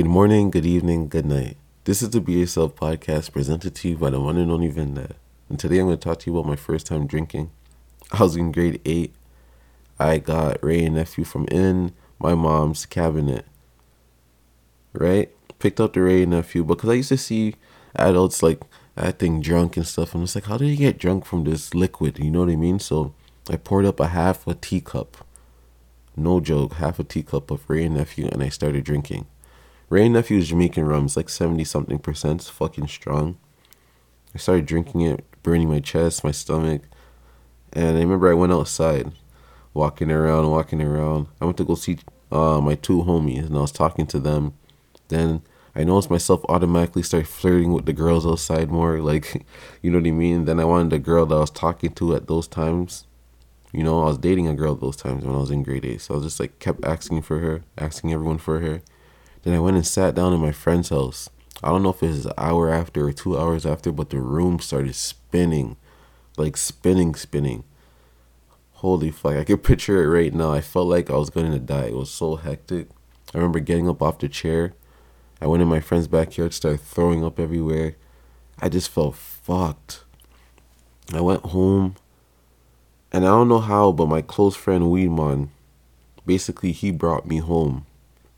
Good morning, good evening, good night. This is the Be Yourself podcast presented to you by the one and only Vinda. And today I'm going to talk to you about my first time drinking. I was in grade 8. I got Wray and Nephew from in my mom's cabinet. Right? Picked up the Wray and Nephew because I used to see adults like acting drunk and stuff. And it's like, how do you get drunk from this liquid? You know what I mean? So I poured up a half a teacup. No joke, half a teacup of Wray and Nephew, and I started drinking. Wray and Nephew's Jamaican rum is like 70 something percent. It's fucking strong. I started drinking it, burning my chest, my stomach. And I remember I went outside, walking around, walking around. I went to go see uh, my two homies, and I was talking to them. Then I noticed myself automatically start flirting with the girls outside more. Like, you know what I mean? Then I wanted the girl that I was talking to at those times. You know, I was dating a girl those times when I was in grade eight. So I was just like kept asking for her, asking everyone for her. Then I went and sat down in my friend's house. I don't know if it was an hour after or two hours after, but the room started spinning. Like spinning, spinning. Holy fuck, I can picture it right now. I felt like I was going to die. It was so hectic. I remember getting up off the chair I went in my friend's backyard, started throwing up everywhere. I just felt fucked. I went home, and I don't know how, but my close friend Weedmon, basically he brought me home,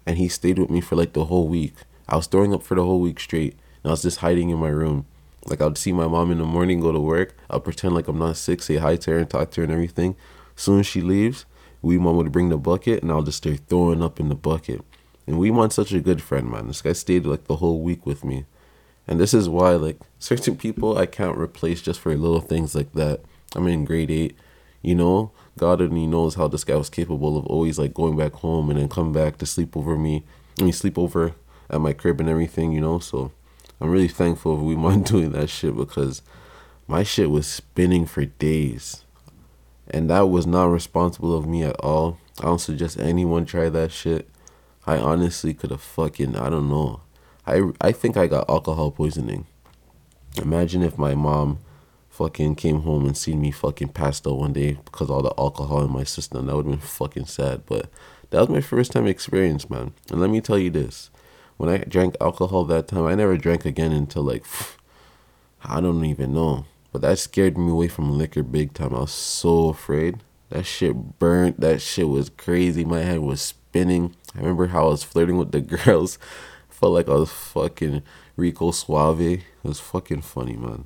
and he stayed with me for like the whole week. I was throwing up for the whole week straight, and I was just hiding in my room. Like I would see my mom in the morning, go to work. I'll pretend like I'm not sick, say hi to her and talk to her and everything. Soon as she leaves, Weedmon would bring the bucket, and I'll just start throwing up in the bucket. And Weedmon's such a good friend, man. This guy stayed like the whole week with me. And this is why, like, certain people I can't replace just for little things like that. I'm in grade eight, you know, God only knows how this guy was capable of always like going back home and then come back to sleep over me. I mean, sleep over at my crib and everything, you know. So I'm really thankful for Weedmon doing that shit because my shit was spinning for days. And that was not responsible of me at all. I don't suggest anyone try that shit. I honestly could have fucking I don't know. I I think I got alcohol poisoning. Imagine if my mom fucking came home and seen me fucking passed out one day because all the alcohol in my system. That would have been fucking sad. But that was my first time experience, man. And let me tell you this. When I drank alcohol that time, I never drank again until like I don't even know. But that scared me away from liquor big time. I was so afraid. That shit burnt. That shit was crazy. My head was spinning. I remember how I was flirting with the girls. Felt like I was fucking Rico Suave. It was fucking funny, man.